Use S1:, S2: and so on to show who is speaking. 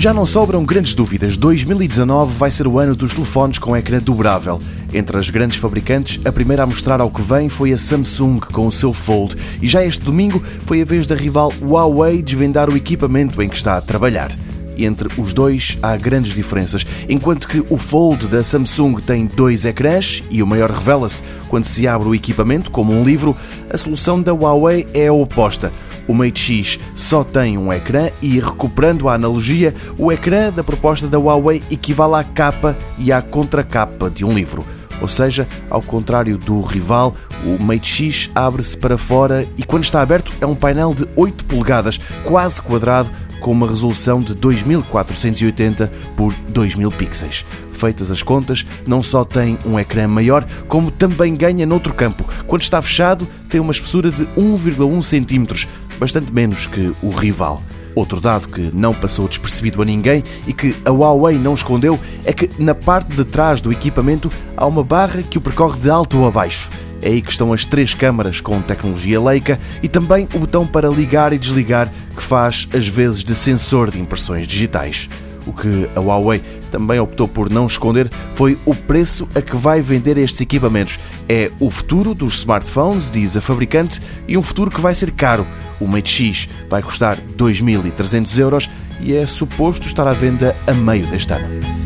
S1: Já não sobram grandes dúvidas, 2019 vai ser o ano dos telefones com ecrã dobrável. Entre as grandes fabricantes, a primeira a mostrar ao que vem foi a Samsung com o seu Fold, e já este domingo foi a vez da rival Huawei desvendar o equipamento em que está a trabalhar. Entre os dois há grandes diferenças. Enquanto que o Fold da Samsung tem dois ecrãs e o maior revela-se quando se abre o equipamento, como um livro, a solução da Huawei é a oposta. O Mate X só tem um ecrã e, recuperando a analogia, o ecrã da proposta da Huawei equivale à capa e à contracapa de um livro. Ou seja, ao contrário do rival, o Mate X abre-se para fora e, quando está aberto, é um painel de 8 polegadas, quase quadrado, com uma resolução de 2480 por 2000 pixels. Feitas as contas, não só tem um ecrã maior, como também ganha noutro campo. Quando está fechado, tem uma espessura de 1,1 cm, bastante menos que o rival. Outro dado que não passou despercebido a ninguém e que a Huawei não escondeu é que na parte de trás do equipamento há uma barra que o percorre de alto a baixo. É aí que estão as três câmaras com tecnologia Leica e também o botão para ligar e desligar que faz as vezes de sensor de impressões digitais. O que a Huawei também optou por não esconder foi o preço a que vai vender estes equipamentos. É o futuro dos smartphones, diz a fabricante, e um futuro que vai ser caro. O Mate X vai custar 2.300 euros e é suposto estar à venda a meio deste ano.